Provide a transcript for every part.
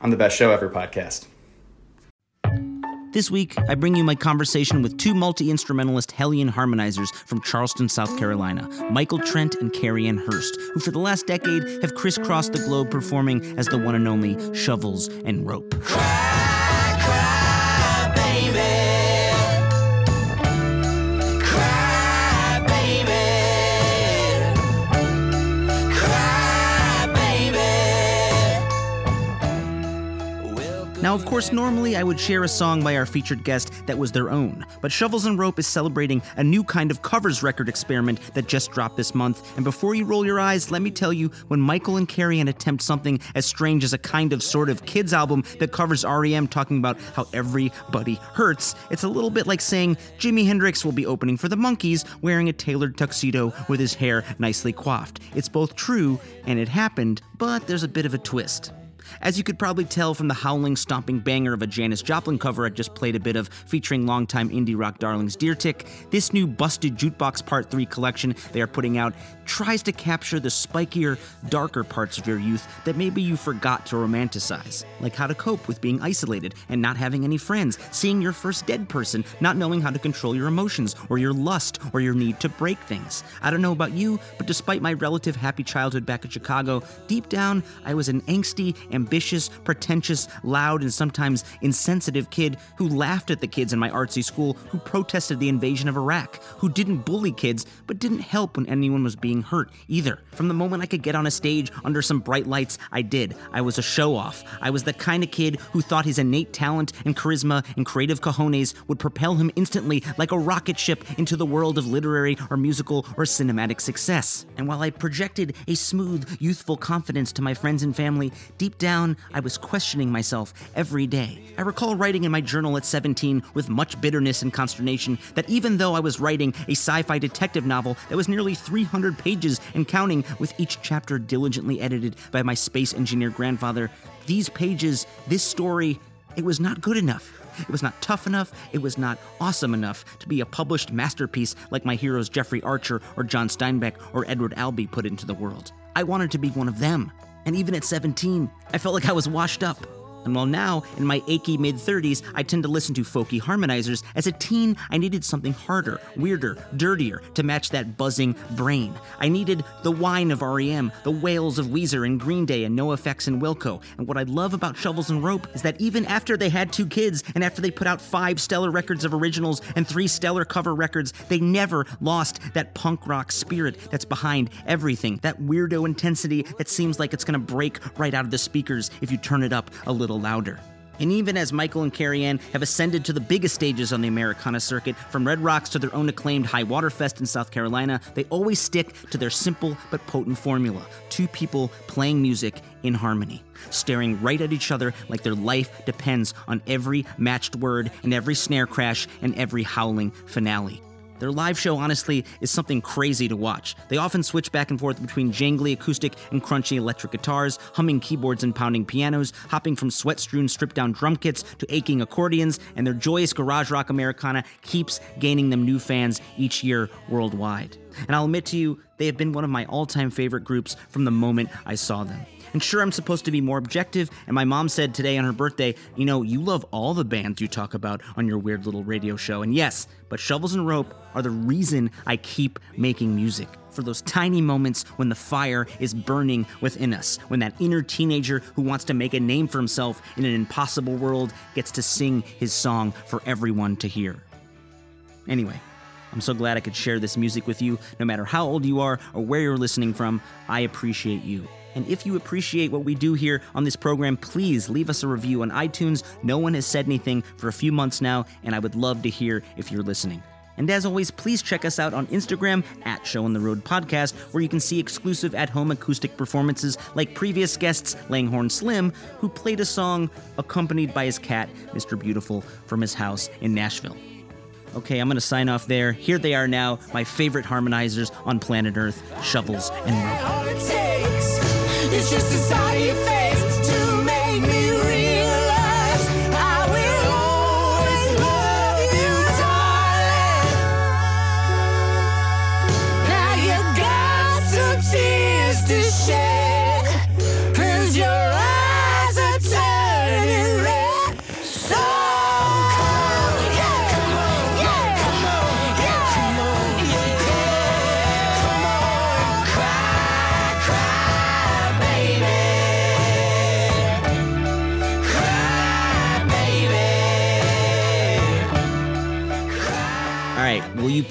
on the Best Show Ever podcast. This week, I bring you my conversation with two multi instrumentalist Hellion harmonizers from Charleston, South Carolina, Michael Trent and Cary Ann Hearst, who for the last decade have crisscrossed the globe performing as the one and only Shovels and Rope. Now, of course, normally I would share a song by our featured guest that was their own, but Shovels and Rope is celebrating a new kind of covers record experiment that just dropped this month. And before you roll your eyes, let me tell you when Michael and Cary Ann attempt something as strange as a kind of sort of kids album that covers REM talking about how everybody hurts, it's a little bit like saying Jimi Hendrix will be opening for the Monkees wearing a tailored tuxedo with his hair nicely coiffed. It's both true and it happened, but there's a bit of a twist. As you could probably tell from the howling, stomping banger of a Janis Joplin cover I just played a bit of, featuring longtime indie rock darlings Deer Tick, this new Busted Jukebox Part 3 collection they are putting out tries to capture the spikier, darker parts of your youth that maybe you forgot to romanticize. Like how to cope with being isolated and not having any friends, seeing your first dead person, not knowing how to control your emotions, or your lust, or your need to break things. I don't know about you, but despite my relative happy childhood back in Chicago, deep down, I was an angsty, ambitious, pretentious, loud, and sometimes insensitive kid who laughed at the kids in my artsy school who protested the invasion of Iraq, who didn't bully kids, but didn't help when anyone was being hurt either. From the moment I could get on a stage under some bright lights, I did. I was a show off. I was the kind of kid who thought his innate talent and charisma and creative cojones would propel him instantly like a rocket ship into the world of literary or musical or cinematic success. And while I projected a smooth, youthful confidence to my friends and family, deep down, I was questioning myself every day. I recall writing in my journal at 17 with much bitterness and consternation that even though I was writing a sci fi detective novel that was nearly 300 pages and counting, with each chapter diligently edited by my space engineer grandfather, these pages, this story, it was not good enough. It was not tough enough. It was not awesome enough to be a published masterpiece like my heroes Jeffrey Archer or John Steinbeck or Edward Albee put into the world. I wanted to be one of them. And even at 17, I felt like I was washed up. And while now, in my achy mid 30s, I tend to listen to folky harmonizers, as a teen, I needed something harder, weirder, dirtier to match that buzzing brain. I needed the whine of REM, the wails of Weezer and Green Day and NoFX and Wilco. And what I love about Shovels and Rope is that even after they had two kids and after they put out five stellar records of originals and three stellar cover records, they never lost that punk rock spirit that's behind everything, that weirdo intensity that seems like it's gonna break right out of the speakers if you turn it up a little louder. And even as Michael and Cary Ann have ascended to the biggest stages on the Americana circuit, from Red Rocks to their own acclaimed High Water Fest in South Carolina, they always stick to their simple but potent formula two people playing music in harmony, staring right at each other like their life depends on every matched word and every snare crash and every howling finale. Their live show, honestly, is something crazy to watch. They often switch back and forth between jangly acoustic and crunchy electric guitars, humming keyboards and pounding pianos, hopping from sweat strewn stripped down drum kits to aching accordions, and their joyous garage rock Americana keeps gaining them new fans each year worldwide. And I'll admit to you, they have been one of my all time favorite groups from the moment I saw them. And sure, I'm supposed to be more objective, and my mom said today on her birthday, you know, you love all the bands you talk about on your weird little radio show. And yes, but Shovels and Rope are the reason I keep making music. For those tiny moments when the fire is burning within us, when that inner teenager who wants to make a name for himself in an impossible world gets to sing his song for everyone to hear. Anyway, I'm so glad I could share this music with you. No matter how old you are or where you're listening from, I appreciate you. And if you appreciate what we do here on this program, please leave us a review on iTunes. No one has said anything for a few months now, and I would love to hear if you're listening. And as always, please check us out on Instagram at Show on the Road Podcast, where you can see exclusive at home acoustic performances like previous guests Langhorne Slim, who played a song accompanied by his cat, Mr. Beautiful, from his house in Nashville. Okay, I'm gonna sign off there. Here they are now, my favorite harmonizers on planet Earth Shovels and Rope.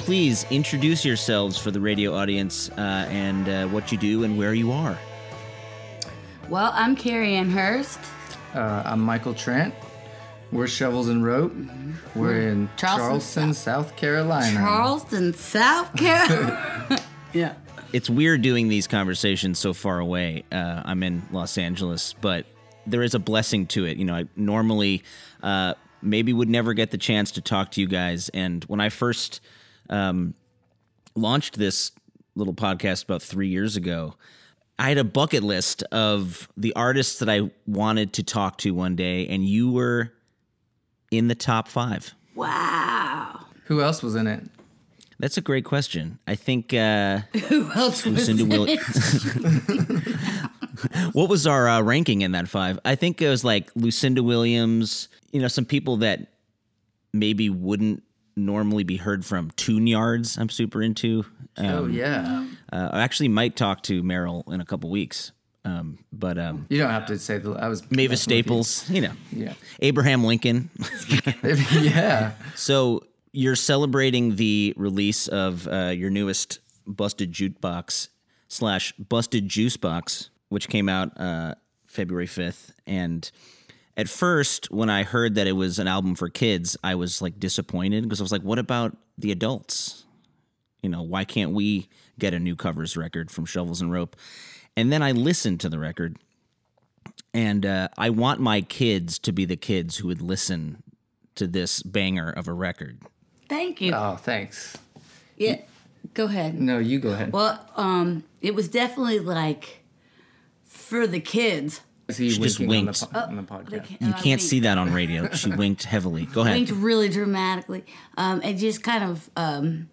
Please introduce yourselves for the radio audience uh, and uh, what you do and where you are? Well, I'm Cary Ann Hearst. Uh, I'm Michael Trent. We're Shovels and Rope. We're in Charleston, Charleston, South Carolina. Charleston, South Carolina. yeah. It's weird doing these conversations so far away. Uh, I'm in Los Angeles, but there is a blessing to it. You know, I normally uh, maybe would never get the chance to talk to you guys. And when I first um, launched this little podcast about three years ago, I had a bucket list of the artists that I wanted to talk to one day, and you were in the top five. Wow. Who else was in it? That's a great question. I think uh, Who else was Lucinda in Williams. it? what was our uh, ranking in that five? I think it was like Lucinda Williams. You know, some people that maybe wouldn't normally be heard from. Tune Yards, I'm super into. oh yeah. Uh, I actually might talk to Merrill in a couple weeks. Um, but um, You don't have to say the. I was Mavis Staples, you know, Yeah. Abraham Lincoln. Yeah. yeah. So you're celebrating the release of uh, your newest Busted Jukebox slash Busted Juice Box, which came out uh, February 5th. And at first, when I heard that it was an album for kids, I was like disappointed because I was like, what about the adults? You know, why can't we get a new covers record from Shovels and Rope? And then I listened to the record, and uh, I want my kids to be the kids who would listen to this banger of a record. Thank you. Oh, thanks. Yeah. Go ahead. No, you go ahead. Well, um, it was definitely like for the kids. Is he she just winked. on the, po- on the podcast? Like, You uh, can't wink. see that on radio. She winked heavily. Go ahead. winked really dramatically. Um, and just kind of, um,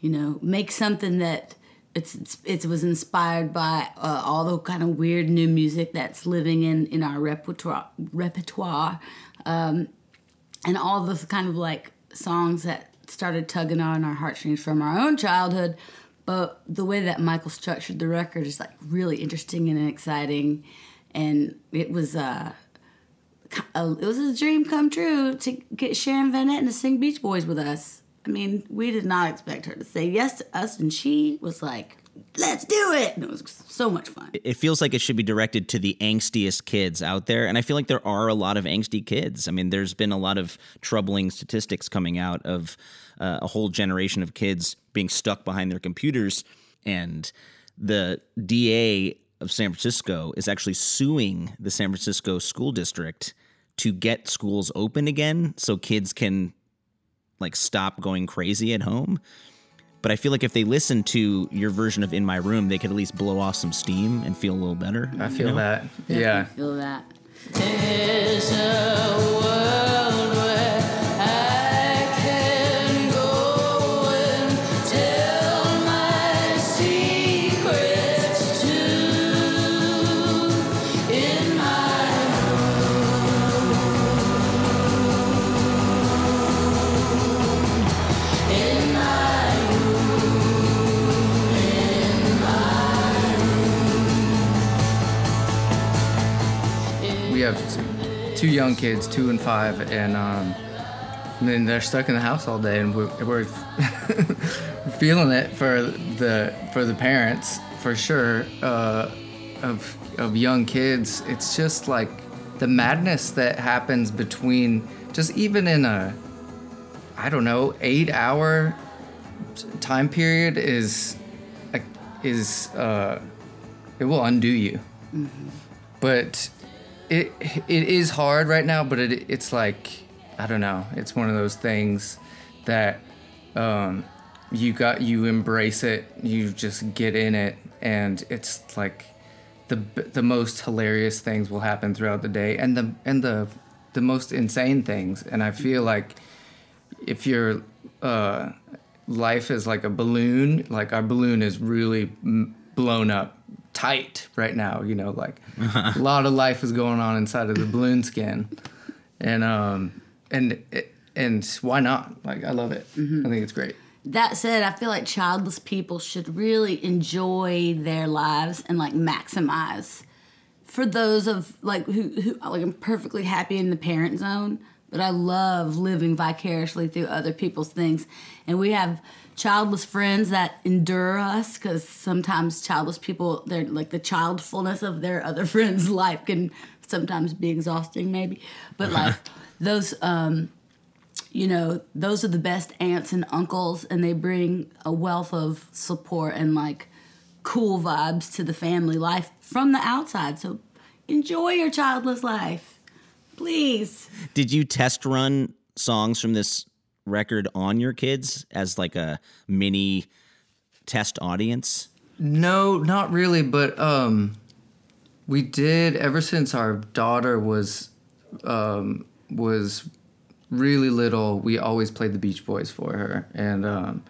you know, make something that it's, it's it was inspired by uh, all the kind of weird new music that's living in in our repertoire repertoire, um, and all the kind of like songs that started tugging on our heartstrings from our own childhood. But the way that Michael structured the record is like really interesting and exciting, and it was. Uh, it was a dream come true to get Sharon Van Etten to sing Beach Boys with us. I mean, we did not expect her to say yes to us, and she was like, "Let's do it!" And it was so much fun. it feels like it should be directed to the angstiest kids out there. And I feel like there are a lot of angsty kids. I mean, there's been a lot of troubling statistics coming out of uh, a whole generation of kids being stuck behind their computers. And the DA of San Francisco is actually suing the San Francisco school district to get schools open again so kids can like stop going crazy at home. But I feel like if they listen to your version of In My Room, they could at least blow off some steam and feel a little better. I feel you know? that. Yeah. I feel that. Have two, young kids, two and five, and um, and then they're stuck in the house all day, and we're, we're feeling it for the for the parents for sure uh, of of young kids. It's just like the madness that happens between just even in a I don't know, eight hour time period is is uh, it will undo you. But it it is hard right now. But it it's like I don't know. It's one of those things that um, you got you embrace it. You just get in it, and it's like the the most hilarious things will happen throughout the day, and the and the the most insane things. And I feel like if your uh, life is like a balloon, like our balloon is really m- blown up tight right now. You know, like a lot of life is going on inside of the balloon skin, and um and and why not? Like I love it. I think it's great. That said, I feel like childless people should really enjoy their lives and like maximize. For those of like who, who like I'm perfectly happy in the parent zone, but I love living vicariously through other people's things. And we have childless friends that endure us because sometimes childless people, they're like the childfulness of their other friends' life can sometimes be exhausting, maybe. But like those um you know, those are the best aunts and uncles, and they bring a wealth of support and like cool vibes to the family life from the outside. So enjoy your childless life, please. Did you test run songs from this record on your kids as like a mini test audience? No, not really, but um we did ever since our daughter was um was really little, we always played the Beach Boys for her and um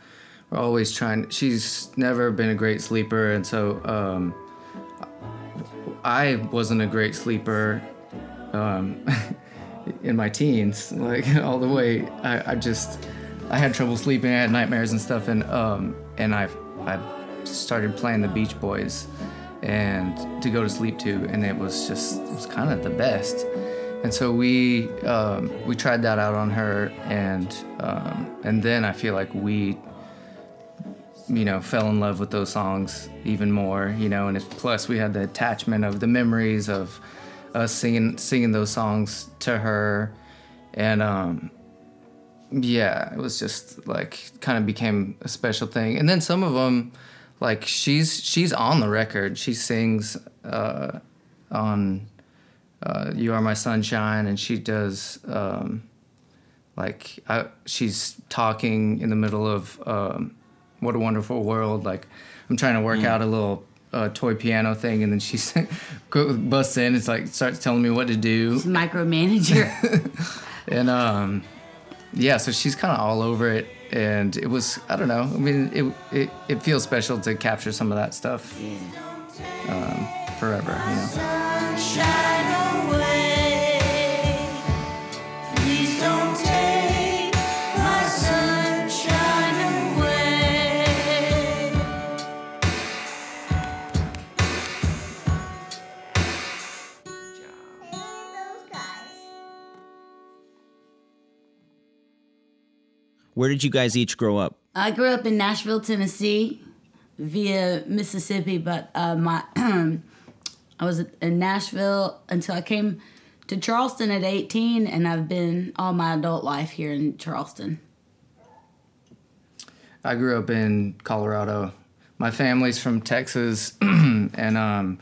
we're always trying she's never been a great sleeper and so um I wasn't a great sleeper um in my teens, like all the way. I, I just I had trouble sleeping. I had nightmares and stuff, and um and I I started playing the Beach Boys, and to go to sleep to, and it was just it was kind of the best. And so we um, we tried that out on her, and um, and then I feel like we you know fell in love with those songs even more you know and it's, plus we had the attachment of the memories of us singing singing those songs to her. And um yeah it was just like kind of became a special thing. And then some of them like she's she's on the record. She sings uh on uh, you are my sunshine and she does um like I, she's talking in the middle of um, what a wonderful world. Like i'm trying to work out a little uh, toy piano thing and then she busts in it's like starts telling me what to do. Micromanager. and um yeah so she's kind of all over it and it was i don't know i mean it, it it feels special to capture some of that stuff um, forever you know Where did you guys each grow up? I grew up in Nashville, Tennessee, via Mississippi, but uh, my I was in Nashville until I came to Charleston at 18, and I've been all my adult life here in Charleston. I grew up in Colorado. My family's from Texas, and um,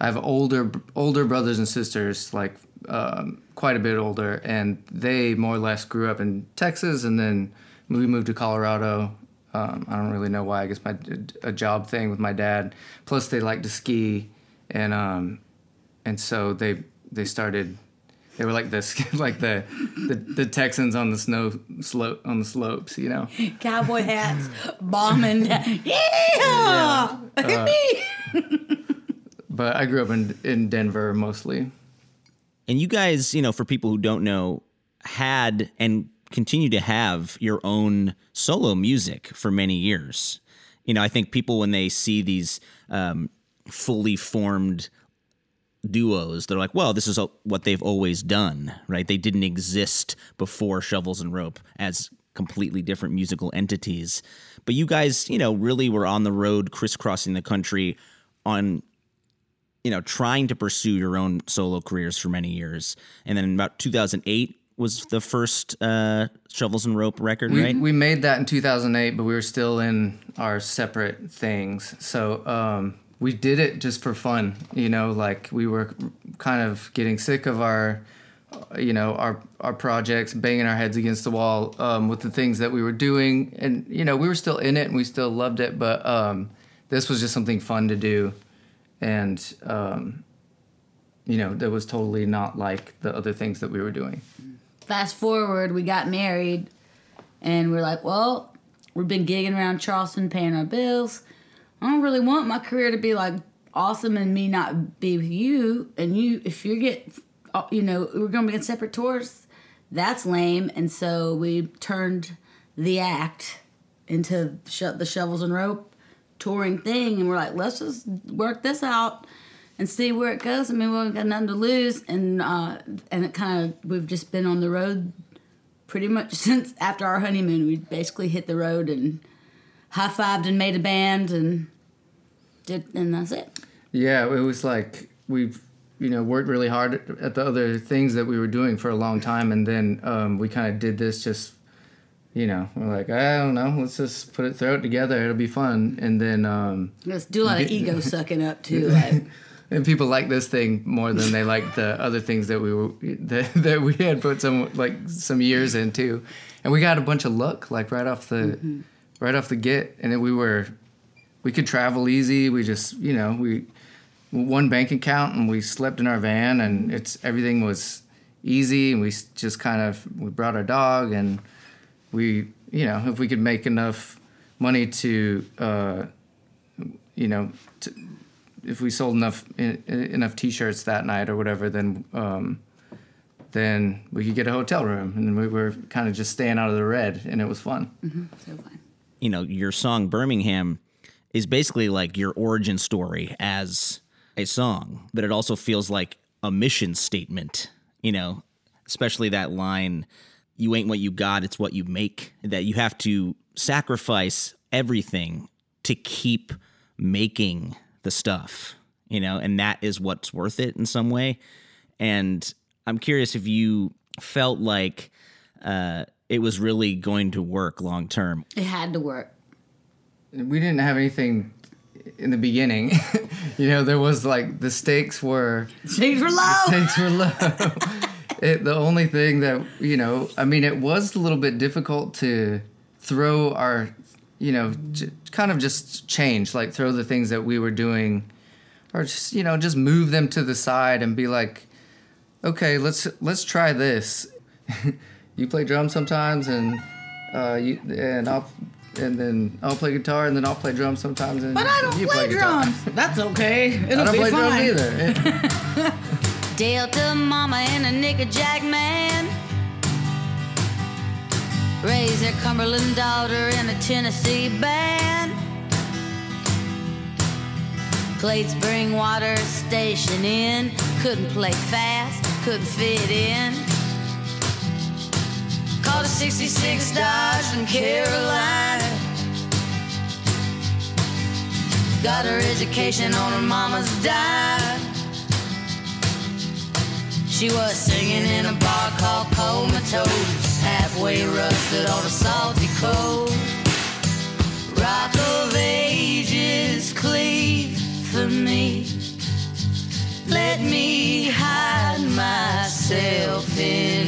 I have older older brothers and sisters, like um, quite a bit older, and they more or less grew up in Texas, and then we moved to Colorado. Um, I don't really know why. I guess my a job thing with my dad. Plus, they like to ski, and um, and so they they started. They were like this, like the, the the Texans on the snow slope on the slopes, you know. Cowboy hats, bombing. Yeah! but I grew up in in Denver mostly. And you guys, you know, for people who don't know, had and continue to have your own solo music for many years. You know, I think people when they see these um, fully formed duos, they're like, well, this is what they've always done, right? They didn't exist before Shovels and Rope as completely different musical entities. But you guys, you know, really were on the road crisscrossing the country on you know, trying to pursue your own solo careers for many years. And then about 2008, was the first uh, Shovels and Rope record, We, right? we made that in 2008, but we were still in our separate things. So um, we did it just for fun, you know, like we were kind of getting sick of our, you know, our our projects, banging our heads against the wall um, with the things that we were doing, and you know, we were still in it and we still loved it, but um, this was just something fun to do, and um, you know, that was totally not like the other things that we were doing. Fast forward, we got married, and we're like, well, we've been gigging around Charleston, paying our bills. I don't really want my career to be like awesome and me not be with you. And you, if you get, uh, you know, we're gonna be in separate tours. That's lame. And so we turned the act into the shovels and rope touring thing, and we're like, let's just work this out and see where it goes. I mean, we've got nothing to lose, and uh, and it kind of we've just been on the road pretty much since after our honeymoon. We basically hit the road and high fived and made a band and did, and that's it. Yeah, it was like we've you know worked really hard at- at the other things that we were doing for a long time, and then um, we kind of did this just you know we're like I don't know let's just put it throw it together it'll be fun, and then um, Let's do a lot of ego sucking up too. Like, and people like this thing more than they like the other things that we were that, that we had put some like some years into, and we got a bunch of luck like right off the right off the get, and then we were we could travel easy. We just you know we one bank account and we slept in our van and it's everything was easy and we just kind of we brought our dog and we you know if we could make enough money to uh, you know to, if we sold enough en- enough t-shirts that night or whatever then um, then we could get a hotel room. And we were kind of just staying out of the red and it was fun. So fun. you know, your song Birmingham is basically like your origin story as a song, but it also feels like a mission statement, you know, especially that line, you ain't what you got, it's what you make, that you have to sacrifice everything to keep making the stuff, you know, and that is what's worth it in some way. And I'm curious if you felt like uh, it was really going to work long term. It had to work. we didn't have anything in the beginning you know there was like the stakes were Stakes were low. stakes were low it, the only thing that you know i mean it was a little bit difficult to throw our you know j- kind of just change like throw the things that we were doing or just you know just move them to the side and be like okay let's let's try this you play drums sometimes and uh you and i'll and then I'll play guitar, and then I'll play drums sometimes. And But I don't you play, guitar. drums. That's okay. It'll I don't be play fine. drums either. Delta mama and a Nickajack man raised their Cumberland daughter in a Tennessee band. Played spring water station in, couldn't play fast, couldn't fit in. Called a 66 Dodge from Carolina. Got her education on her mama's dime. She was singing in a bar called Comatose, halfway rusted on a salty coast. Rock of ages cleave for me. Let me hide myself in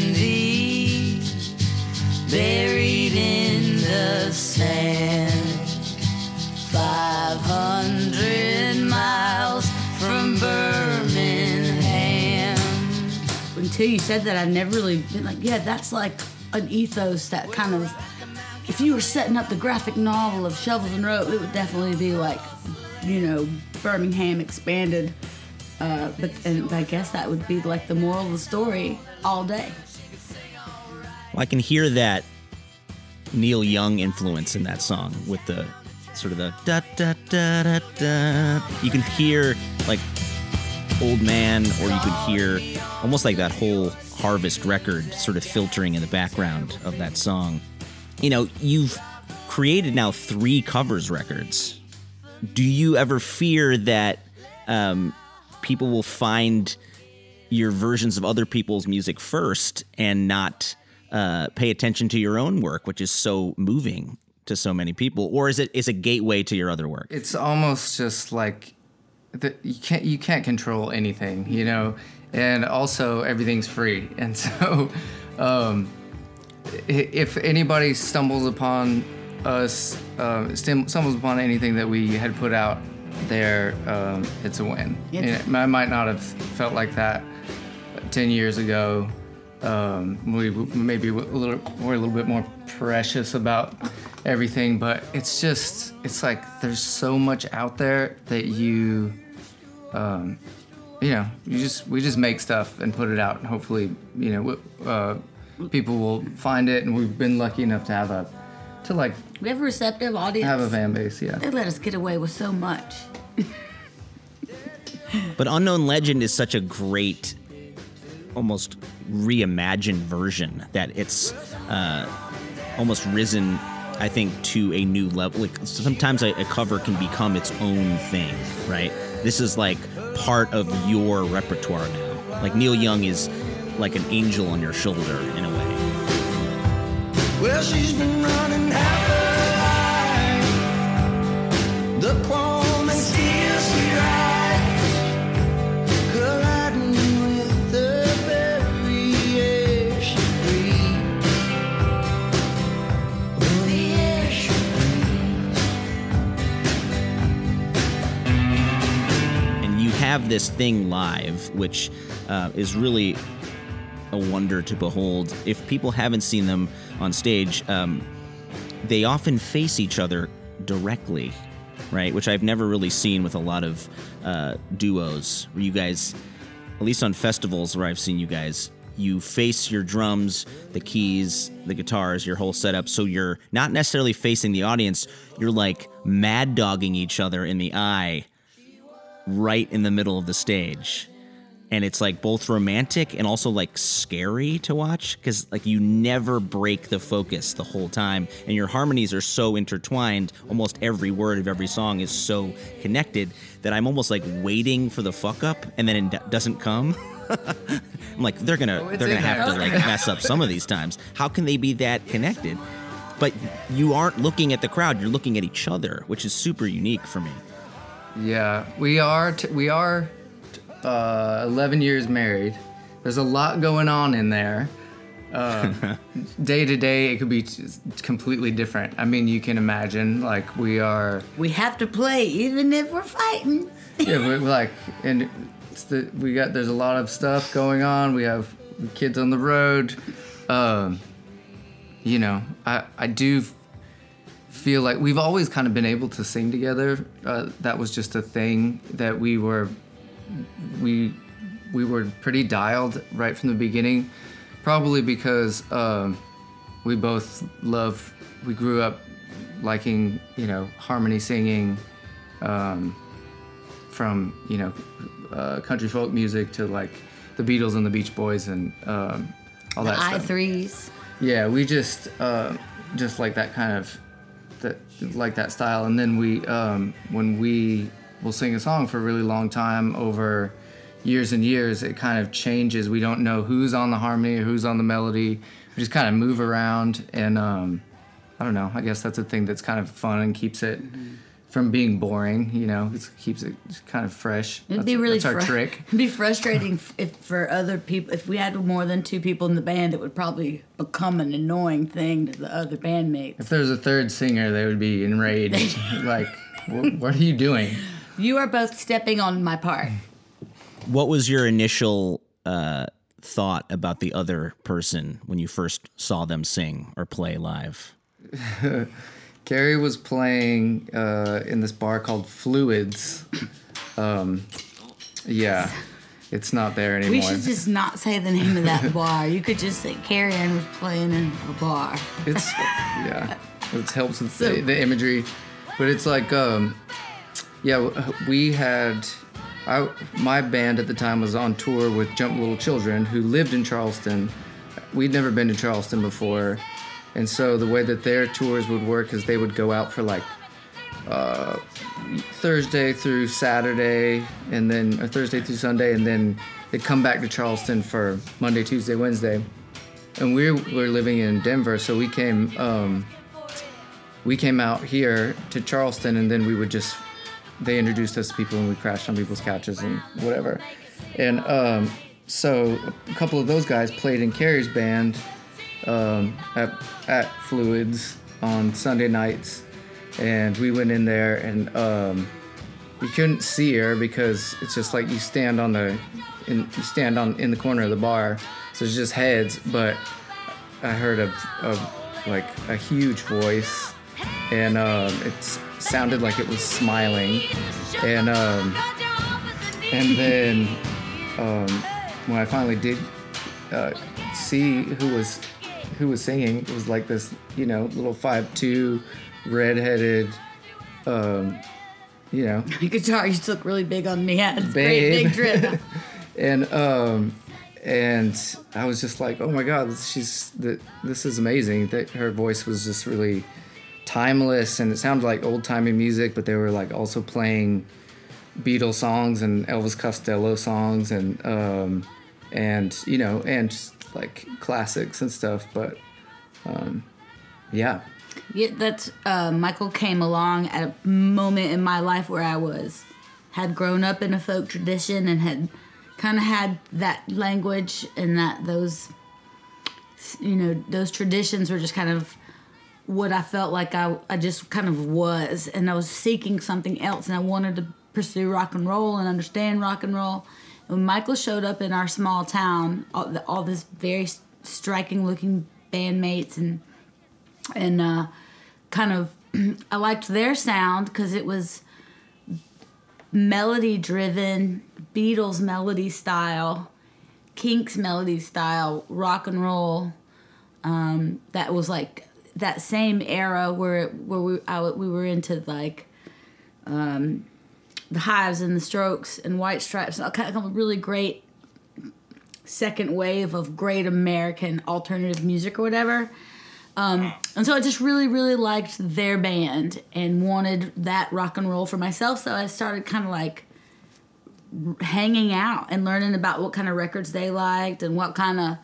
you said that, I'd never really been like, yeah, that's like an ethos that kind of. If you were setting up the graphic novel of Shovels and Rope, it would definitely be like, you know, Birmingham expanded. Uh, but and I guess that would be like the moral of the story all day. Well, I can hear that Neil Young influence in that song with the sort of the da da da da da. You can hear like Old Man, or you could hear almost like that whole Harvest record sort of filtering in the background of that song. You know, you've created now three covers records. Do you ever fear that um, people will find your versions of other people's music first and not uh, pay attention to your own work, which is so moving to so many people, or is it is a gateway to your other work? it's almost just like the, you can't you can't control anything, you know, and also everything's free, and so um, if anybody stumbles upon us, uh, stumbles upon anything that we had put out there, um, it's a win. It's- I might not have felt like that ten years ago. Um, we maybe a little, we're a little bit more precious about everything, but it's just it's like there's so much out there that you, um, you know, you just we just make stuff and put it out, and hopefully, you know, uh, people will find it, and we've been lucky enough to have a to like We have a receptive audience. have a fan base, yeah. They let us get away with so much. But Unknown Legend is such a great, almost reimagined version that it's uh, almost risen, I think, to a new level. Like sometimes a, a cover can become its own thing, right? This is like part of your repertoire now. Like Neil Young is like an angel on your shoulder in a way. Well, she's been running half her life. The have this thing live, which uh, is really a wonder to behold. If people haven't seen them on stage, um, they often face each other directly, right? Which I've never really seen with a lot of uh, duos. Where you guys, at least on festivals where I've seen you guys, you face your drums, the keys, the guitars, your whole setup. So you're not necessarily facing the audience. You're like mad dogging each other in the eye right in the middle of the stage. And it's like both romantic and also like scary to watch because like you never break the focus the whole time. And your harmonies are so intertwined almost every word of every song is so connected that i'm almost like waiting for the fuck up and then it doesn't come. I'm like they're gonna Oh, they're gonna have to like mess up some of these times. How can they be that connected? But you aren't looking at the crowd you're looking at each other which is super unique for me Yeah, we are. T- we are uh, 11 years married. There's a lot going on in there. Um, day to day, it could be t- completely different. I mean, you can imagine, like, we are. We have to play even if we're fighting. Yeah, we're like, and it's the, we got. There's a lot of stuff going on. We have kids on the road. Um, you know, I I do feel like we've always kind of been able to sing together. Uh, that was just a thing that we were we we were pretty dialed right from the beginning, probably because um, we both love. We grew up liking you know harmony singing, um, from you know uh, country folk music to like the Beatles and the Beach Boys and um, all The that I stuff. threes. Yeah, we just uh, just like that kind of like that style, and then we um, when we will sing a song for a really long time over years and years, it kind of changes. We don't know who's on the harmony or who's on the melody. We just kind of move around, and um, I don't know. I guess that's a thing that's kind of fun and keeps it from being boring. You know, it keeps it kind of fresh. It'd that's, be really that's our fru- trick. It'd be frustrating if for other people. If we had more than two people in the band, it would probably become an annoying thing to the other bandmates. If there was a third singer, they would be enraged. like, what, what are you doing? You are both stepping on my part. What was your initial uh, thought about the other person when you first saw them sing or play live? Gary was playing uh, in this bar called Fluids. Um, yeah, it's not there anymore. We should just not say the name of that bar. You could just say Cary Ann was playing in a bar. It's yeah, it helps with So- the, the imagery, but it's like um, yeah, we had. I, my band at the time was on tour with Jump Little Children, who lived in Charleston. We'd never been to Charleston before, and so the way that their tours would work is they would go out for like uh, Thursday through Saturday, and then or Thursday through Sunday, and then they come back to Charleston for Monday, Tuesday, Wednesday, and we were living in Denver, so we came um, we came out here to Charleston, and then we would just they introduced us to people, and we crashed on people's couches and whatever, and um, so a couple of those guys played in Cary's band um, at at Fluids on Sunday nights, and we went in there and. Um, you couldn't see her because it's just like you stand on the in, you stand on in the corner of the bar so it's just heads but i heard a, a like a huge voice and um, it sounded like it was smiling and um, and then um, when i finally did uh, see who was who was singing it was like this you know little five two redheaded um, you know Guitar used to look really big on me. Yeah, it's great big drip. and um and I was just like, oh my god, she's the, this is amazing. That her voice was just really timeless, and it sounded like old timey music, but they were like also playing Beatles songs and Elvis Costello songs, and um and you know and just, like classics and stuff. But um yeah, Yeah, that's uh, Michael came along at a moment in my life where I was had grown up in a folk tradition and had kind of had that language and that those you know those traditions were just kind of what I felt like I I just kind of was and I was seeking something else and I wanted to pursue rock and roll and understand rock and roll. When Michael showed up in our small town, all, the, all this very striking looking bandmates and and uh, kind of I liked their sound because it was melody driven, Beatles melody style, Kinks melody style, rock and roll. Um, that was like that same era where where we I, we were into like um, the Hives and the Strokes and White Stripes, all kind of a really great second wave of great American alternative music or whatever. Um, and so I just really, really liked their band and wanted that rock and roll for myself. So I started kind of like hanging out and learning about what kind of records they liked and what kind of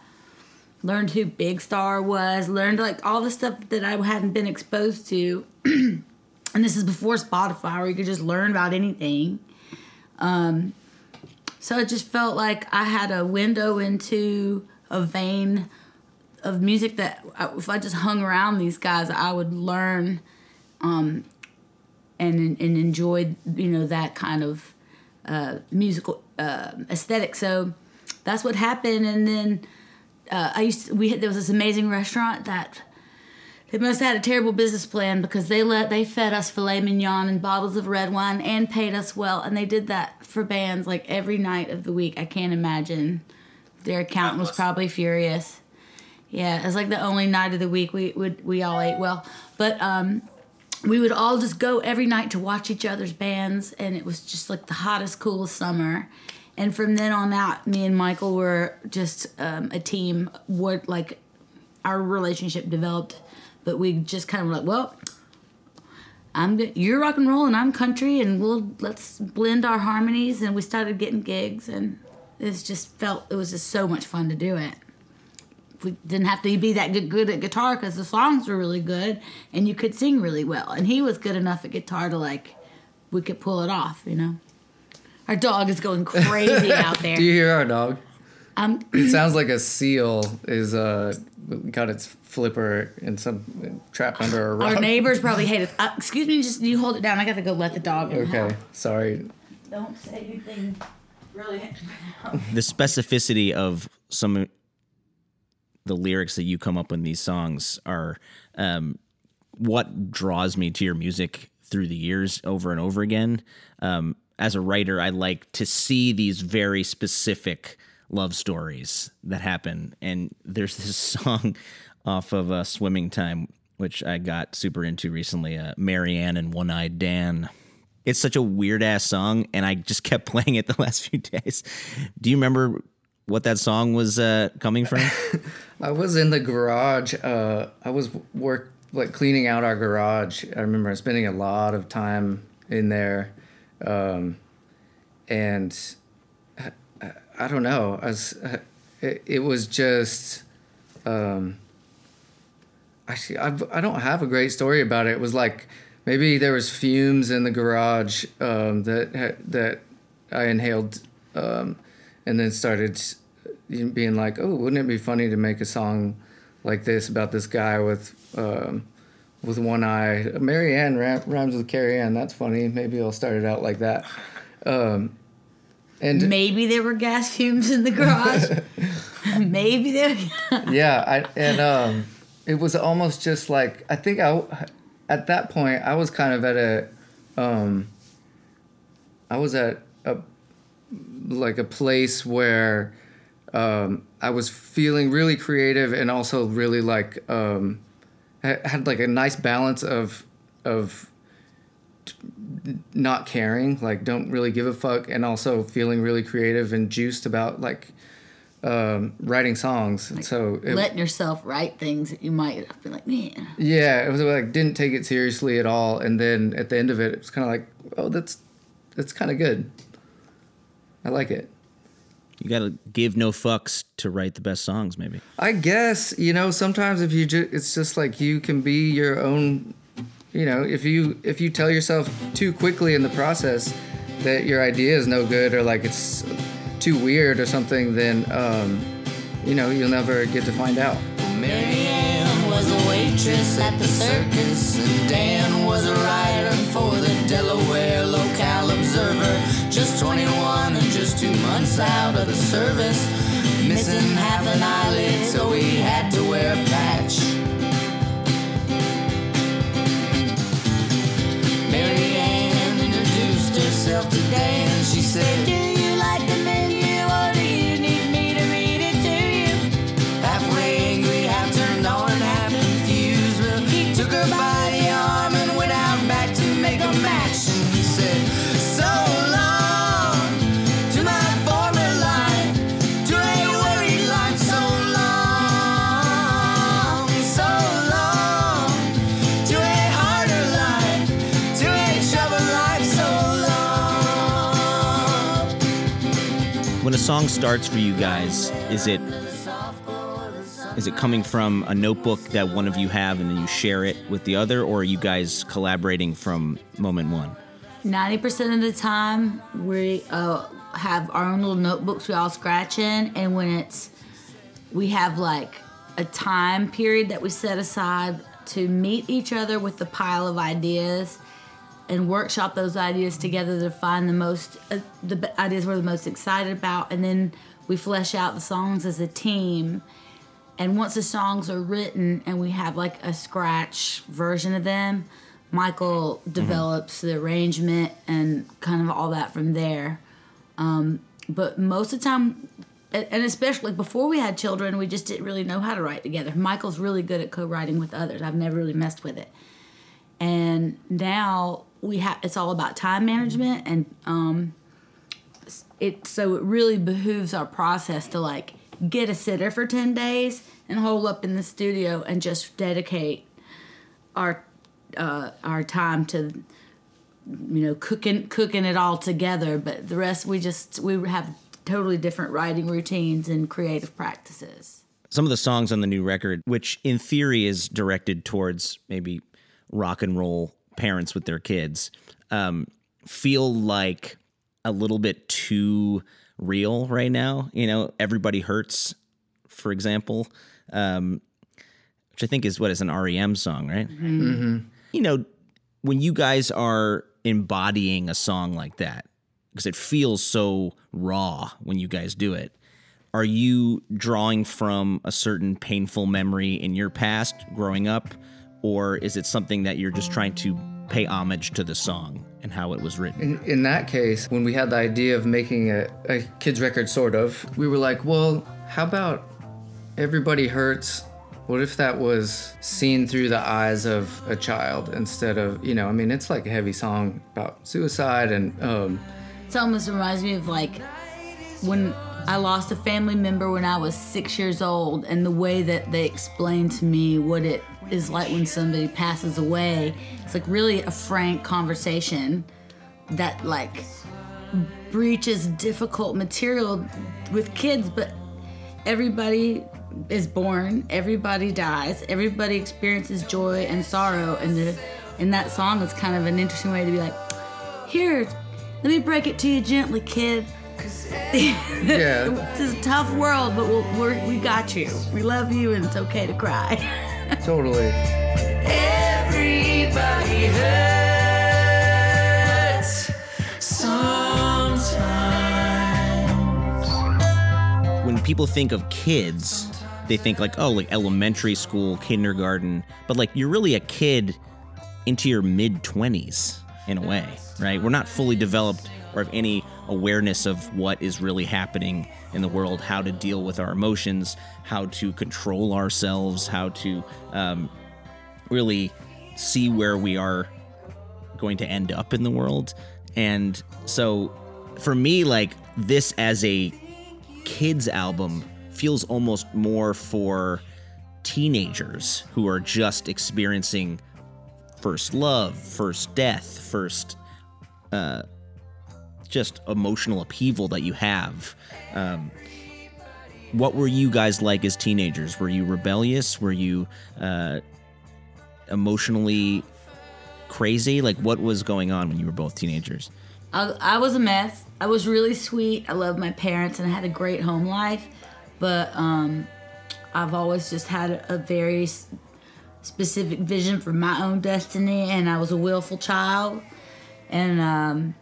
learned who Big Star was, learned like all the stuff that I hadn't been exposed to. and this is before Spotify where you could just learn about anything. Um, so it just felt like I had a window into a vein of music that I- if I just hung around these guys, I would learn um, and and enjoy you know that kind of uh, musical uh, aesthetic. So that's what happened. And then uh, I used to, we had, there was this amazing restaurant that they must have had a terrible business plan because they let they fed us filet mignon and bottles of red wine and paid us well, and they did that for bands like every night of the week. I can't imagine. Their accountant was probably furious. Yeah, it was like the only night of the week we would we all ate well, but um, we would all just go every night to watch each other's bands, and it was just like the hottest, coolest summer. And from then on out, me and Michael were just um, a team. What like our relationship developed, but we just kind of like, well, I'm good. You're rock and roll, and I'm country, and we'll let's blend our harmonies. And we started getting gigs, and it's just felt it was just so much fun to do it. We didn't have to be that good, good at guitar because the songs were really good, and you could sing really well. And he was good enough at guitar to like we could pull it off, you know. Our dog is going crazy out there. do you hear our dog? Um, It sounds like a seal is uh got its flipper in some trapped under a rock. our neighbors probably hate us. Uh, excuse me, just you hold it down. I got to go let the dog in. Okay, sorry. Don't say anything really. the specificity of some of the lyrics that you come up with in these songs are um, what draws me to your music through the years over and over again. Um, as a writer, I like to see these very specific love stories that happen. And there's this song off of uh, Swimming Time, which I got super into recently uh, Mary Ann and One Eyed Dan. It's such a weird ass song, and I just kept playing it the last few days. Do you remember what that song was uh, coming from? I was in the garage. Uh, I was work like cleaning out our garage. I remember spending a lot of time in there, um, and I, don't know. I was, uh, it, it was just. Um, actually, I, I don't have a great story about it. It was like maybe there was fumes in the garage um, that that I inhaled, um, and then started being like, "Oh, wouldn't it be funny to make a song like this about this guy with um, with one eye?" Mary Ann ra- rhymes with Cary Ann. That's funny. Maybe I'll start it out like that. Um, and Maybe there were gas fumes in the garage. Maybe there. yeah, I, and um, it was almost just like I think I at that point I was kind of at a um, I was at a like a place where um, I was feeling really creative and also really like um, had like a nice balance of of not caring like don't really give a fuck and also feeling really creative and juiced about like um, writing songs and so it, letting yourself write things that you might be like, man. yeah, it was like didn't take it seriously at all, and then at the end of it, it was kind of like, oh, that's that's kind of good. I like it. You got to give no fucks to write the best songs, maybe. I guess you know sometimes if you just it's just like you can be your own. You know, if you if you tell yourself too quickly in the process that your idea is no good or like it's too weird or something, then um, you know you'll never get to find out. Was a waitress at the circus, and Dan was a writer for the Delaware Observer. Just 21 and just two months out of the service, missing half an eyelid, so he had to wear a patch. Herself to Dan. She said, song starts for you guys, is it is it coming from a notebook that one of you have and then you share it with the other, or are you guys collaborating from moment one? 90% of the time, we uh, have our own little notebooks we all scratch in. And when it's, we have like a time period that we set aside to meet each other with the pile of ideas and workshop those ideas together to find the most, uh, the ideas we're the most excited about. And then we flesh out the songs as a team. And once the songs are written and we have like a scratch version of them, Michael develops the arrangement and kind of all that from there. Um, but most of the time, and especially before we had children, we just didn't really know how to write together. Michael's really good at co-writing with others. I've never really messed with it. And now we have it's all about time management and um, it so it really behooves our process to like get a sitter for 10 days and hole up in the studio and just dedicate our uh, our time to you know cooking cooking it all together. But the rest we just we have totally different writing routines and creative practices. Some of the songs on the new record, which in theory is directed towards maybe rock and roll parents with their kids, um, feel like a little bit too real right now. You know, Everybody Hurts, for example, um, which I think is what is an REM song, right? You know, when you guys are embodying a song like that, because it feels so raw when you guys do it, are you drawing from a certain painful memory in your past growing up? Or is it something that you're just trying to pay homage to the song and how it was written? In, in that case, when we had the idea of making a, a kids record, sort of, we were like, well, how about everybody hurts? What if that was seen through the eyes of a child instead of, you know, I mean, it's like a heavy song about suicide and, um, it almost reminds me of like when I lost a family member when I was six years old, and the way that they explained to me what it is like when somebody passes away. It's like really a frank conversation that like breaches difficult material with kids, but everybody is born, everybody dies, everybody experiences joy and sorrow, and the and that song is kind of an interesting way to be like, here, let me break it to you gently, kid. Yeah, It's a tough world, but we'll, we're, we got you. We love you, and it's okay to cry. totally. Everybody hurts sometimes. when people think of kids, they think like, oh, like elementary school, kindergarten, but like you're really a kid into your mid 20s in a way, right? We're not fully developed or have any awareness of what is really happening in the world, how to deal with our emotions, how to control ourselves, how to um, really see where we are going to end up in the world. And so for me, like this as a kids album feels almost more for teenagers who are just experiencing first love, first death, first uh, just emotional upheaval that you have. Um, what were you guys like as teenagers? Were you rebellious? Were you uh, emotionally crazy? Like, what was going on when you were both teenagers? I, I was a mess. I was really sweet. I loved my parents and I had a great home life, but um, I've always just had a, very specific vision for my own destiny, and I was a willful child. And um,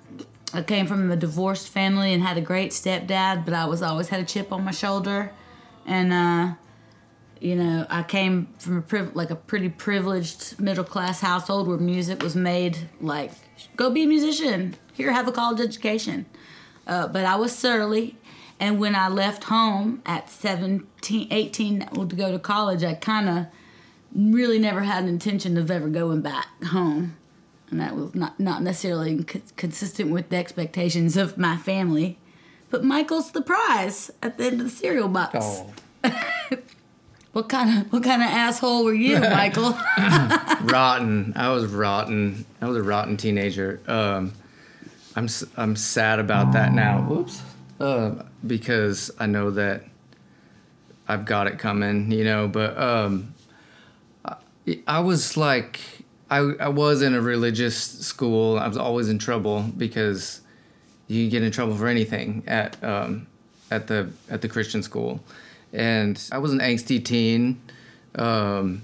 I came from a divorced family and had a great stepdad, but I was always had a chip on my shoulder, and uh, you know I came from a priv- like a pretty privileged middle class household where music was made like go be a musician. Here have a college education, uh, but I was surly. And when I left home at 17, 18 to go to college, I kind of really never had an intention of ever going back home and that was not not necessarily consistent with the expectations of my family. But Michael's the prize at the end of the cereal box. Oh, What kind of what kind of asshole were you, Michael? rotten. I was rotten. I was a rotten teenager. Um, I'm I'm sad about that now. Whoops. Uh, because I know that I've got it coming, you know. But um, I, I was like, I I was in a religious school. I was always in trouble because you get in trouble for anything at um, at the at the Christian school, and I was an angsty teen. Um,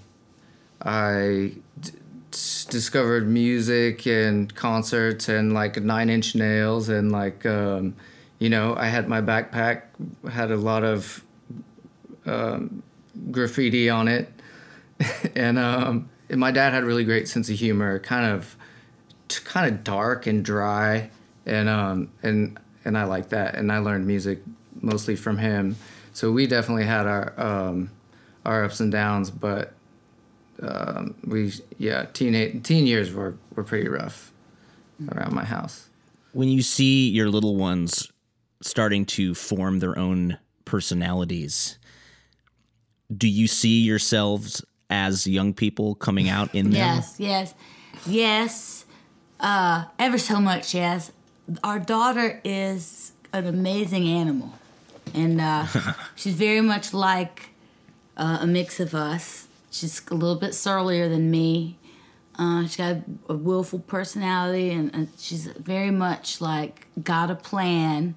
I d- discovered music and concerts and like Nine Inch Nails and like um, you know I had my backpack had a lot of um, graffiti on it, and um, and my dad had a really great sense of humor, kind of kind of dark and dry, and um and and I like that, and I learned music mostly from him. So we definitely had our um, our ups and downs, but um, we yeah teen teen years were were pretty rough around my house. when you see your little ones starting to form their own personalities, do you see yourselves as young people coming out in them? yes, yes, yes. Uh, ever so much, yes. Our daughter is an amazing animal, and uh, she's very much like uh, a mix of us. She's a little bit surlier than me. Uh, she's got a willful personality, and, and she's very much like got a plan.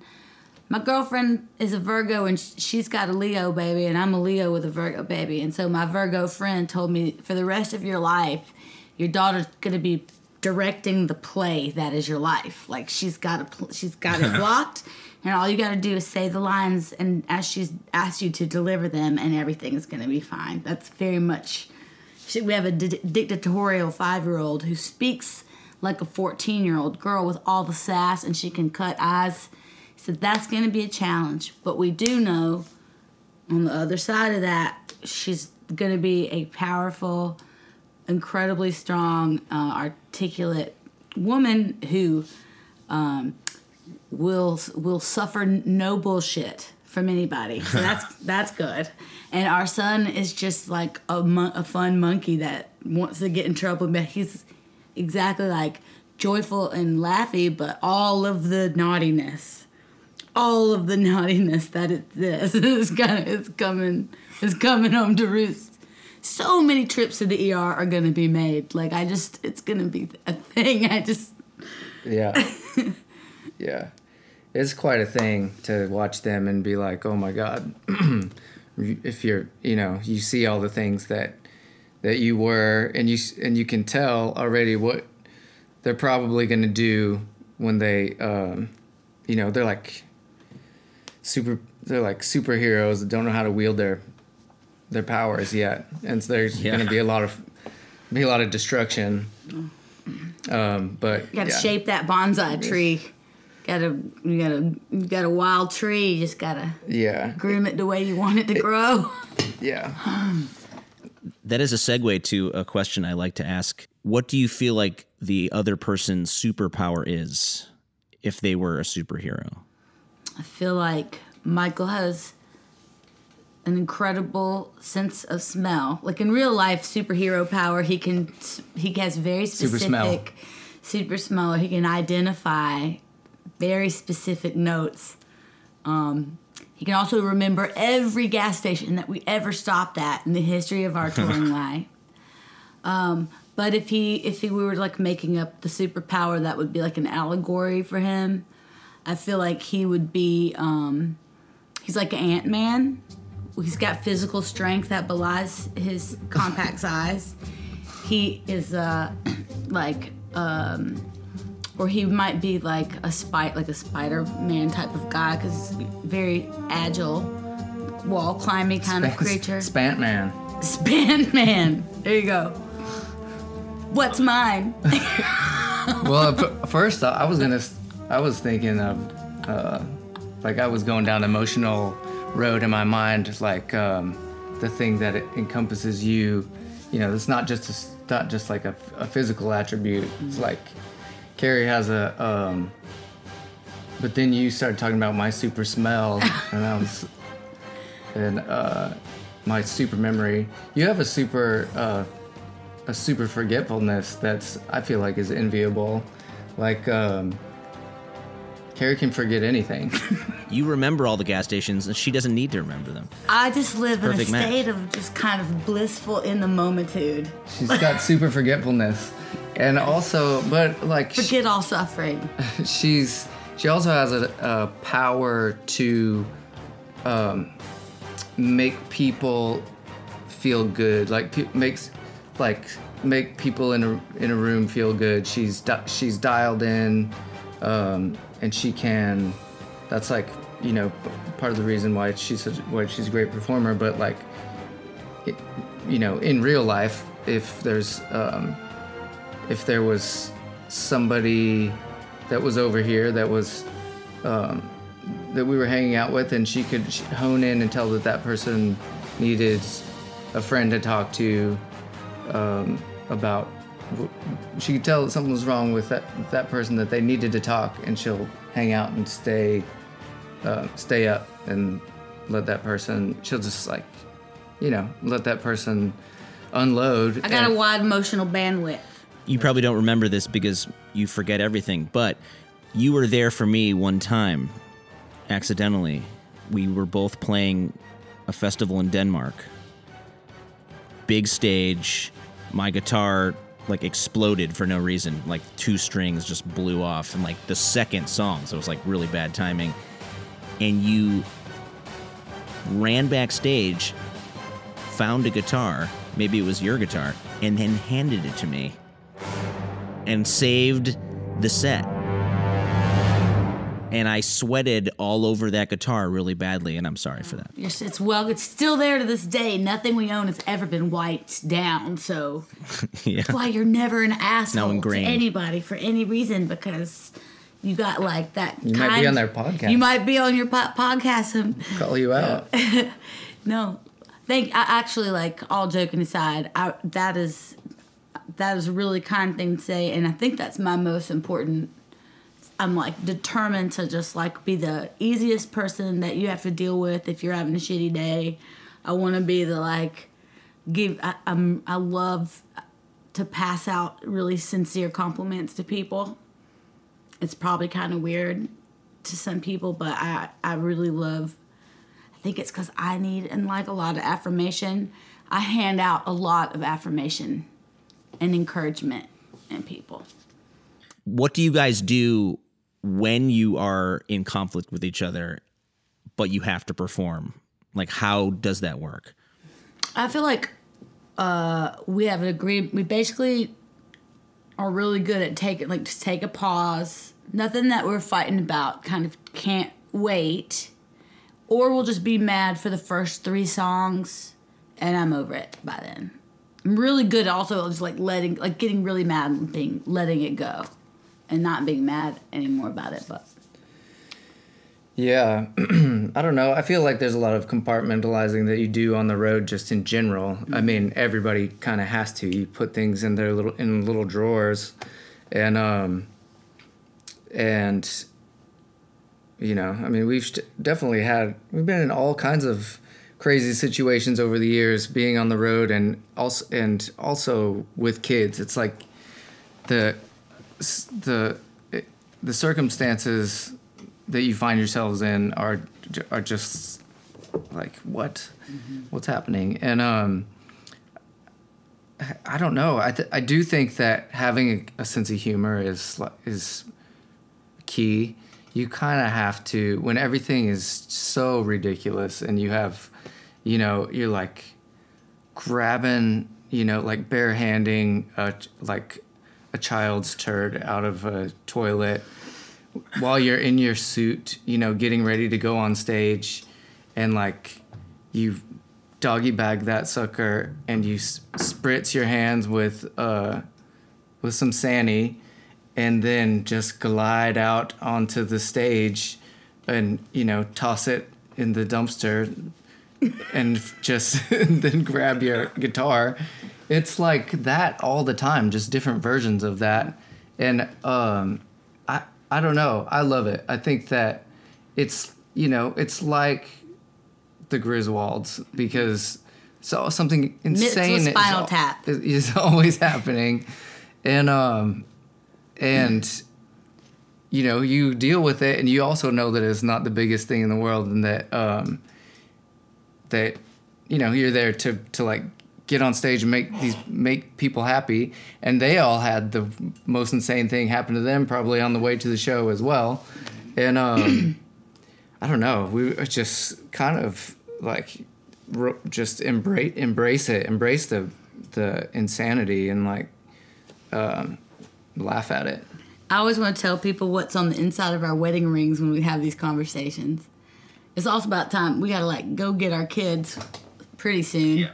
My girlfriend is a Virgo, and she's got a Leo baby, and I'm a Leo with a Virgo baby. And so my Virgo friend told me, for the rest of your life, your daughter's gonna be directing the play that is your life. Like she's got a, pl- she's got it blocked, and all you got to do is say the lines, and as she's asked you to deliver them, and everything is gonna be fine. That's very much she- we have a di- dictatorial five year old who speaks like a 14 year old girl with all the sass and she can cut eyes. Said that's going to be a challenge, but we do know on the other side of that, she's going to be a powerful, incredibly strong, uh, articulate woman who um, will will suffer no bullshit from anybody. So that's that's good. And our son is just like a, mon- a fun monkey that wants to get in trouble, but he's exactly like joyful and laughy, but all of the naughtiness, all of the naughtiness that it this is of is coming is coming home to roost. So many trips to the ER are gonna be made. Like I just, it's gonna be a thing. I just, Yeah. yeah. It's quite a thing to watch them and be like, oh my God. if you're, you know, you see all the things that that you were and you and you can tell already what they're probably going to do when they um you know, they're like super they're like superheroes that don't know how to wield their their powers yet. And so there's Yeah. going to be a lot of be a lot of destruction. Um, but you gotta yeah. shape that bonsai tree. Gotta, you gotta, you got a wild tree. You just gotta Yeah. groom it the way you want it to grow. Yeah. That is a segue to a question I like to ask. What do you feel like the other person's superpower is if they were a superhero? I feel like Michael has an incredible sense of smell. Like in real life, superhero power, he can he has very Super specific smell. super smell. He can identify very specific notes. Um, he can also remember every gas station that we ever stopped at in the history of our touring life. Um, but if he if he we were like making up the superpower, that would be like an allegory for him. I feel like he would be um, he's like an Ant Man. He's got physical strength that belies his compact size. He is uh, like um, or he might be like a spite like a Spider Man type of guy because he's very agile, wall climbing kind of creature. Spant man. Span Man. There you go. What's mine? Well, first I was gonna, I was thinking of, uh, like I was going down emotional road in my mind, like um, the thing that encompasses you. You know, it's not just a, not just like a, a physical attribute. It's like Cary has a. Um, but then you started talking about my super smell, and I was, and uh, my super memory. You have a super. Uh, a super forgetfulness that's I feel like is enviable. Like um Cary can forget anything. You remember all the gas stations, and she doesn't need to remember them. I just live in a Perfect match. state of just kind of blissful in the momentude. She's got super forgetfulness. And also but like sh- Forget all suffering. she's she also has a, a power to um, make people feel good like pe- makes like make people in a in a room feel good she's di- she's dialed in um, and she can that's like you know part of the reason why she's such why she's a great performer but like it, you know in real life if there's um, if there was somebody that was over here that was um, that we were hanging out with and she could hone in and tell that that person needed a friend to talk to um, about she could tell that something was wrong with that that person that they needed to talk and she'll hang out and stay uh, stay up and let that person she'll just like you know let that person unload I got a wide emotional bandwidth. You probably don't remember this because you forget everything, but you were there for me one time, accidentally. We were both playing a festival in Denmark. Big stage, my guitar like exploded for no reason. Like two strings just blew off and like the second song, so it was like really bad timing. And you ran backstage, found a guitar, maybe it was your guitar, and then handed it to me and saved the set. And I sweated all over that guitar really badly, and I'm sorry for that. Yes, it's well, it's still there to this day. Nothing we own has ever been wiped down. So yeah. why you're never an asshole to anybody for any reason because you got like that. You might be on their podcast. You might be on your po- podcast. And, call you out no, thank. I actually like all joking aside. I that is that is a really kind thing to say, and I think that's my most important. I'm like determined to just like be the easiest person that you have to deal with if you're having a shitty day. I want to be the like give. I, I'm I love to pass out really sincere compliments to people. It's probably kind of weird to some people, but I I really love. I think it's because I need and like a lot of affirmation. I hand out a lot of affirmation and encouragement in people. What do you guys do when you are in conflict with each other, but you have to perform? Like, how does that work? I feel like uh, we have agreed. We basically are really good at taking, like, just take a pause. Nothing that we're fighting about. Kind of can't wait, or we'll just be mad for the first three songs, and I'm over it by then. I'm really good also just like letting, like getting really mad and being letting it go, and not being mad anymore about it. But Yeah, I don't know. I feel like there's a lot of compartmentalizing that you do on the road, just in general. I mean, everybody kind of has to. You put things in their little in little drawers, and um, and you know, I mean, we've definitely had we've been in all kinds of crazy situations over the years, being on the road and also and also with kids. It's like the the the circumstances that you find yourselves in are are just like what? What's happening? And um I don't know. I th- I do think that having a, a sense of humor is is key. You kind of have to when everything is so ridiculous and you have you know you're like grabbing you know like barehanding a, like a child's turd out of a toilet while you're in your suit you know getting ready to go on stage and like you doggy bag that sucker and you spritz your hands with uh with some sani and then just glide out onto the stage and you know toss it in the dumpster and just then grab your guitar it's like that all the time just different versions of that. And um i i don't know. I love it. I think that it's you know it's like the griswolds because so something insane is Spinal al- Tap. is, is always happening. And um and you know you deal with it and you also know that it's not the biggest thing in the world and that um that you know you're there to to like get on stage and make these make people happy. And they all had the most insane thing happen to them probably on the way to the show as well. And um i don't know. We were just kind of like just embrace embrace it embrace the the insanity and like um laugh at it. I always want to tell people what's on the inside of our wedding rings when we have these conversations. It's also about time we gotta like go get our kids pretty soon.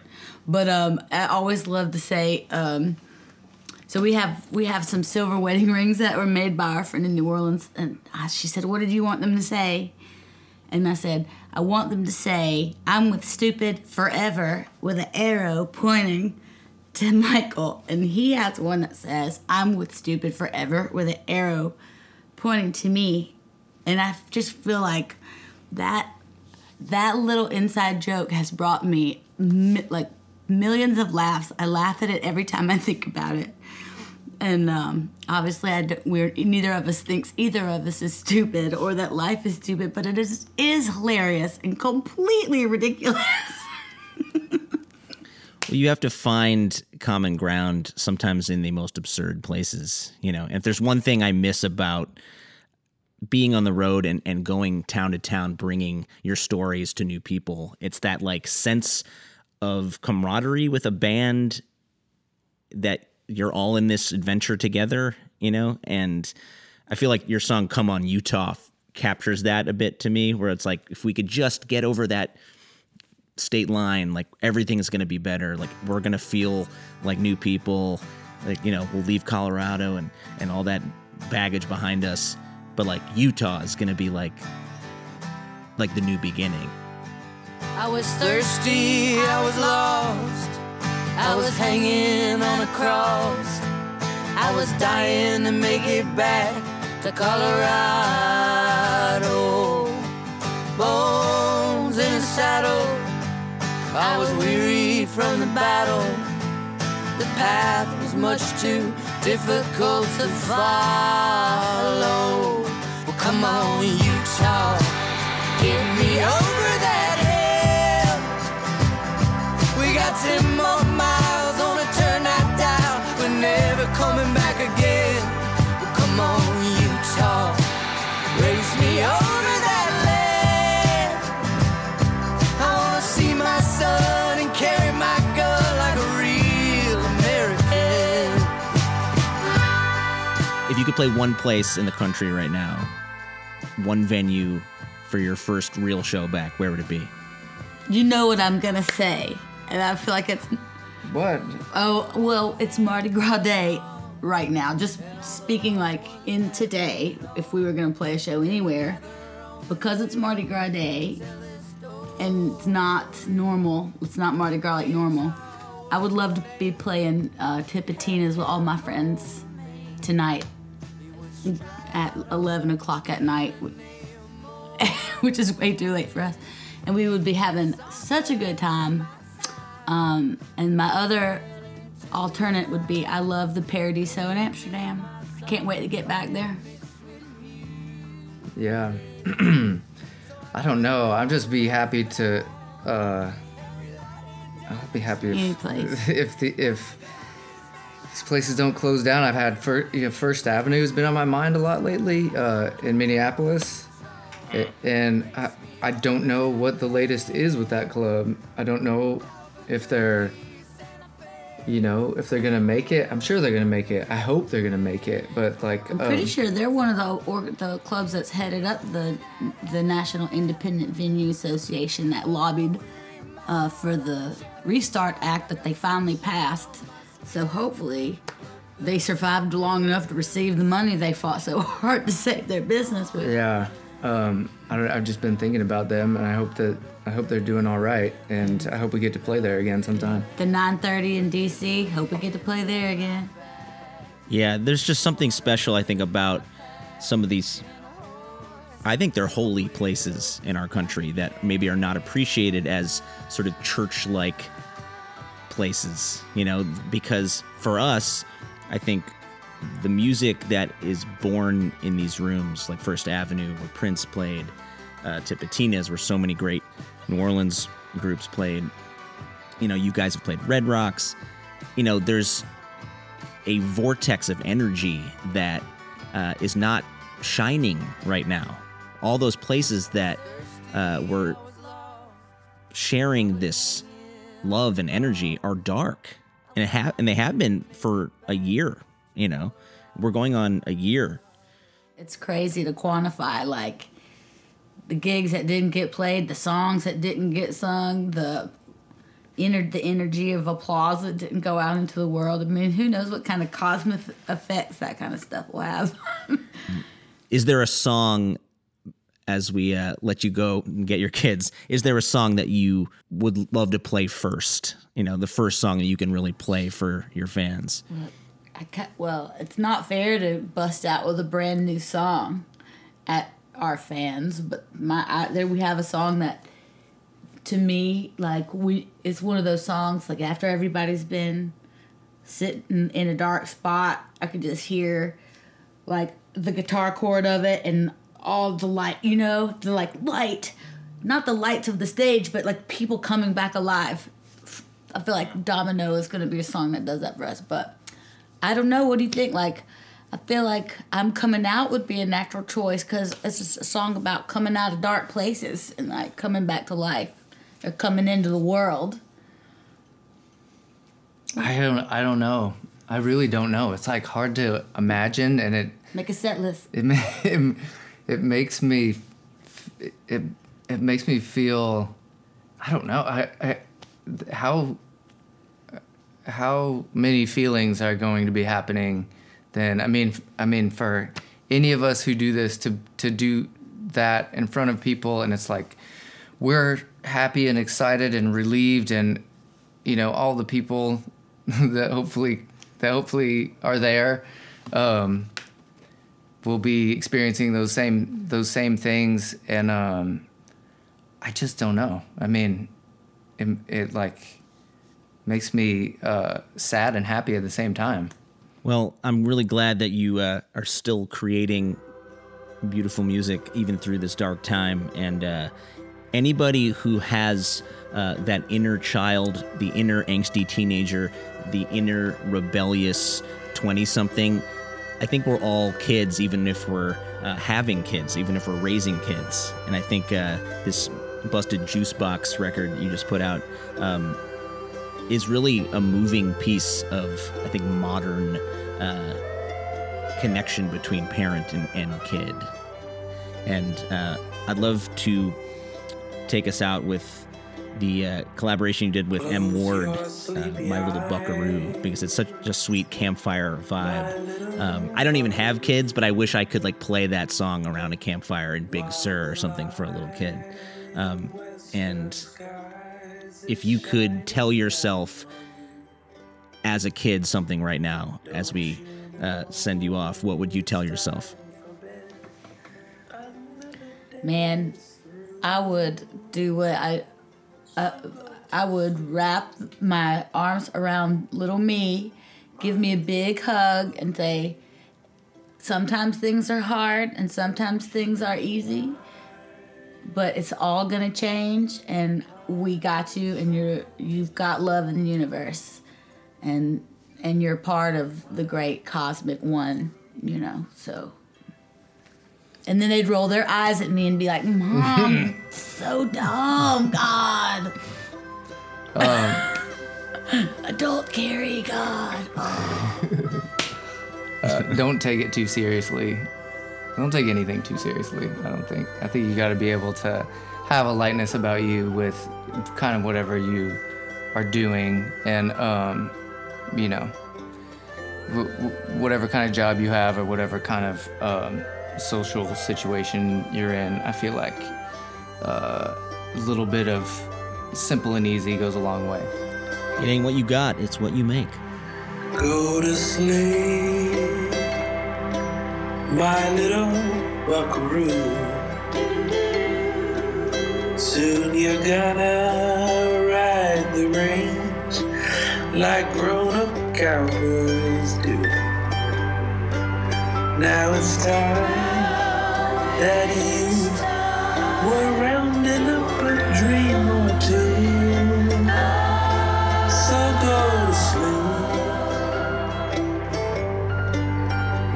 But um, I always love to say, um, so we have we have some silver wedding rings that were made by our friend in New Orleans, and uh, she said, "What did you want them to say?" And I said, "I want them to say I'm with stupid forever with an arrow pointing." to Michael, and he has one that says, I'm with stupid forever with an arrow pointing to me. And I just feel like that that little inside joke has brought me like millions of laughs. I laugh at it every time I think about it. And um, obviously, I—we're neither of us thinks either of us is stupid or that life is stupid, but it is is hilarious and completely ridiculous. Well, you have to find common ground sometimes in the most absurd places, you know. And if there's one thing I miss about being on the road and, and going town to town, bringing your stories to new people, it's that like sense of camaraderie with a band that you're all in this adventure together, you know. And I feel like your song "Come On Utah" captures that a bit to me, where it's like if we could just get over that state line like everything is going to be better. Like we're going to feel like new people like you know we'll leave colorado and and all that baggage behind us. But like utah is going to be like like the new beginning I was thirsty, I was lost. I was hanging on a cross. I was dying to make it back to Colorado. Bones in a saddle. I was weary from the battle. The path was much too difficult to follow. Well, come on, Utah, you could play one place in the country right now, one venue for your first real show back, where would it be? You know what I'm gonna say, and I feel like it's What? oh well, it's Mardi Gras Day right now. Just speaking like in today, if we were gonna play a show anywhere, because it's Mardi Gras Day, and it's not normal. It's not Mardi Gras like normal. I would love to be playing uh, Tipitina's with all my friends tonight at 11 o'clock at night, which is way too late for us. And we would be having such a good time. Um, and my other alternate would be I love the Paradiso in Amsterdam. I can't wait to get back there. Yeah. I don't know. I'd just be happy to. Uh, I'll be happy if Any place. if the if these places don't close down. I've had fir- you know, First Avenue has been on my mind a lot lately uh, in Minneapolis, A- and I I don't know what the latest is with that club. I don't know if they're you know if they're gonna make it. I'm sure they're gonna make it. I hope they're gonna make it. But like I'm pretty um, sure they're one of the or, the clubs that's headed up the the National Independent Venue Association that lobbied uh, for the Restart Act that they finally passed. So hopefully, they survived long enough to receive the money they fought so hard to save their business with. Yeah, um, I don't, I've just been thinking about them, and I hope that I hope they're doing all right, and I hope we get to play there again sometime. The 9:30 in DC. Hope we get to play there again. Yeah, there's just something special, I think, about some of these. I think they're holy places in our country that maybe are not appreciated as sort of church like places, you know, because for us, I think the music that is born in these rooms, like First Avenue, where Prince played, uh, Tipitina's, where so many great New Orleans groups played, you know, you guys have played Red Rocks, you know, there's a vortex of energy that uh, is not shining right now. All those places that uh, were sharing this love and energy are dark, and it ha- and they have been for a year. You know, we're going on a year. It's crazy to quantify like the gigs that didn't get played, the songs that didn't get sung, the ener- the energy of applause that didn't go out into the world. I mean, who knows what kind of cosmic effects that kind of stuff will have. Is there a song? As we uh, let you go and get your kids, is there a song that you would love to play first? You know, the first song that you can really play for your fans. Well, it's not fair to bust out with a brand new song at our fans, but my I, there we have a song that to me like we it's one of those songs like after everybody's been sitting in a dark spot, I could just hear like the guitar chord of it and all the light, you know, the like light, not the lights of the stage, but like people coming back alive. I feel like Domino is going to be a song that does that for us, but I don't know. What do you think? Like, I feel like I'm coming out would be a natural choice because it's a song about coming out of dark places and like coming back to life or coming into the world. I don't I don't know. I really don't know. It's like hard to imagine, and it Make a set list. it it, it makes me it it makes me feel I don't know I, I how how many feelings are going to be happening then? I mean I mean for any of us who do this to to do that in front of people and it's like we're happy and excited and relieved and you know all the people that hopefully that hopefully are there um, will be experiencing those same those same things and um, I just don't know. I mean, it, it like makes me uh, sad and happy at the same time. Well, I'm really glad that you uh, are still creating beautiful music even through this dark time. And uh, anybody who has uh, that inner child, the inner angsty teenager, the inner rebellious 20 something, I think we're all kids, even if we're uh, having kids, even if we're raising kids. And I think uh, this Busted Jukebox record you just put out um, is really a moving piece of, I think, modern uh, connection between parent and, and kid. And uh, I'd love to take us out with the uh, collaboration you did with M. Ward, uh, My Little Buckaroo, because it's such a sweet campfire vibe. Um, I don't even have kids, but I wish I could like play that song around a campfire in Big Sur or something for a little kid. Um, and if you could tell yourself as a kid something right now, as we uh, send you off, what would you tell yourself? Man, I would do what I, uh, I would wrap my arms around little me, give me a big hug, and say, sometimes things are hard and sometimes things are easy, but it's all gonna change, and we got you, and you're you've got love in the universe, and and you're part of the great cosmic one, you know. So and then they'd roll their eyes at me and be like, Mom, so dumb, God. Adult Cary, God. Uh, don't take it too seriously. Don't take anything too seriously. I don't think. I think you got to be able to have a lightness about you with kind of whatever you are doing, and um, you know, w- w- whatever kind of job you have or whatever kind of um, social situation you're in. I feel like uh, a little bit of simple and easy goes a long way. It ain't what you got, it's what you make. Go to sleep, my little buckaroo. Soon you're gonna ride the range like grown-up cowboys do. Now it's time that you were rounding up a dream or two. So go to sleep,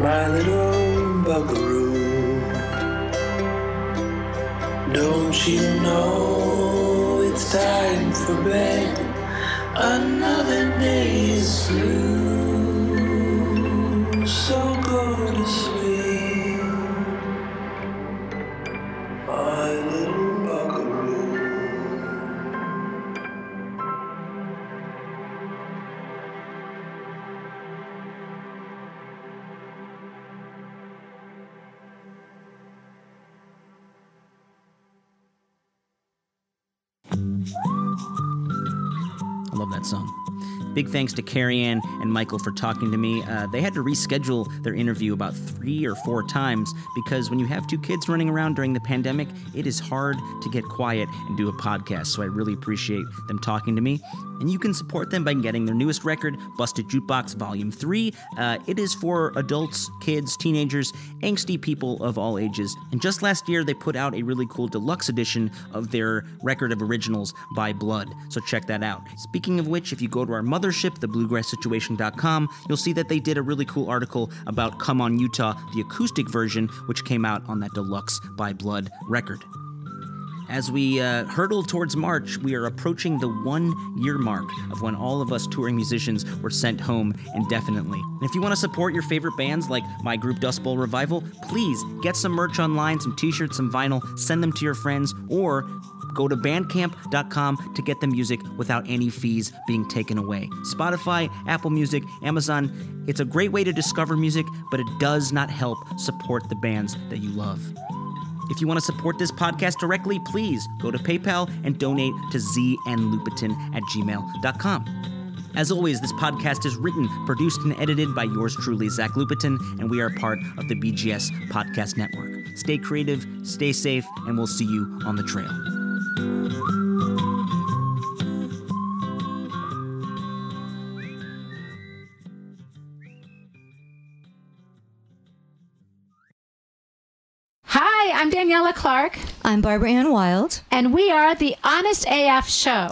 my little buckaroo. Don't you know it's time for bed? Another day is through. Big thanks to Cary Ann and Michael for talking to me. Uh, they had to reschedule their interview about three or four times because when you have two kids running around during the pandemic, it is hard to get quiet and do a podcast. So I really appreciate them talking to me. And you can support them by getting their newest record, Busted Jukebox Volume 3. Uh, it is for adults, kids, teenagers, angsty people of all ages. And just last year, they put out a really cool deluxe edition of their record of originals by Blood. So check that out. Speaking of which, if you go to our mothership, thebluegrasssituation.com, you'll see that they did a really cool article about Come On Utah, the acoustic version, which came out on that deluxe by Blood record. As we uh, hurtle towards March, we are approaching the one year mark of when all of us touring musicians were sent home indefinitely. And if you want to support your favorite bands like my group Dustbowl Revival, please get some merch online, some t shirts, some vinyl, send them to your friends, or go to bandcamp.com to get the music without any fees being taken away. Spotify, Apple Music, Amazon, it's a great way to discover music, but it does not help support the bands that you love. If you want to support this podcast directly, please go to PayPal and donate to znlupitin at gmail.com. As always, this podcast is written, produced, and edited by yours truly, Zach Lupetin, and we are part of the BGS Podcast Network. Stay creative, stay safe, and we'll see you on the trail. I'm Daniela Clark. I'm Barbara Ann Wild. And we are the Honest AF Show.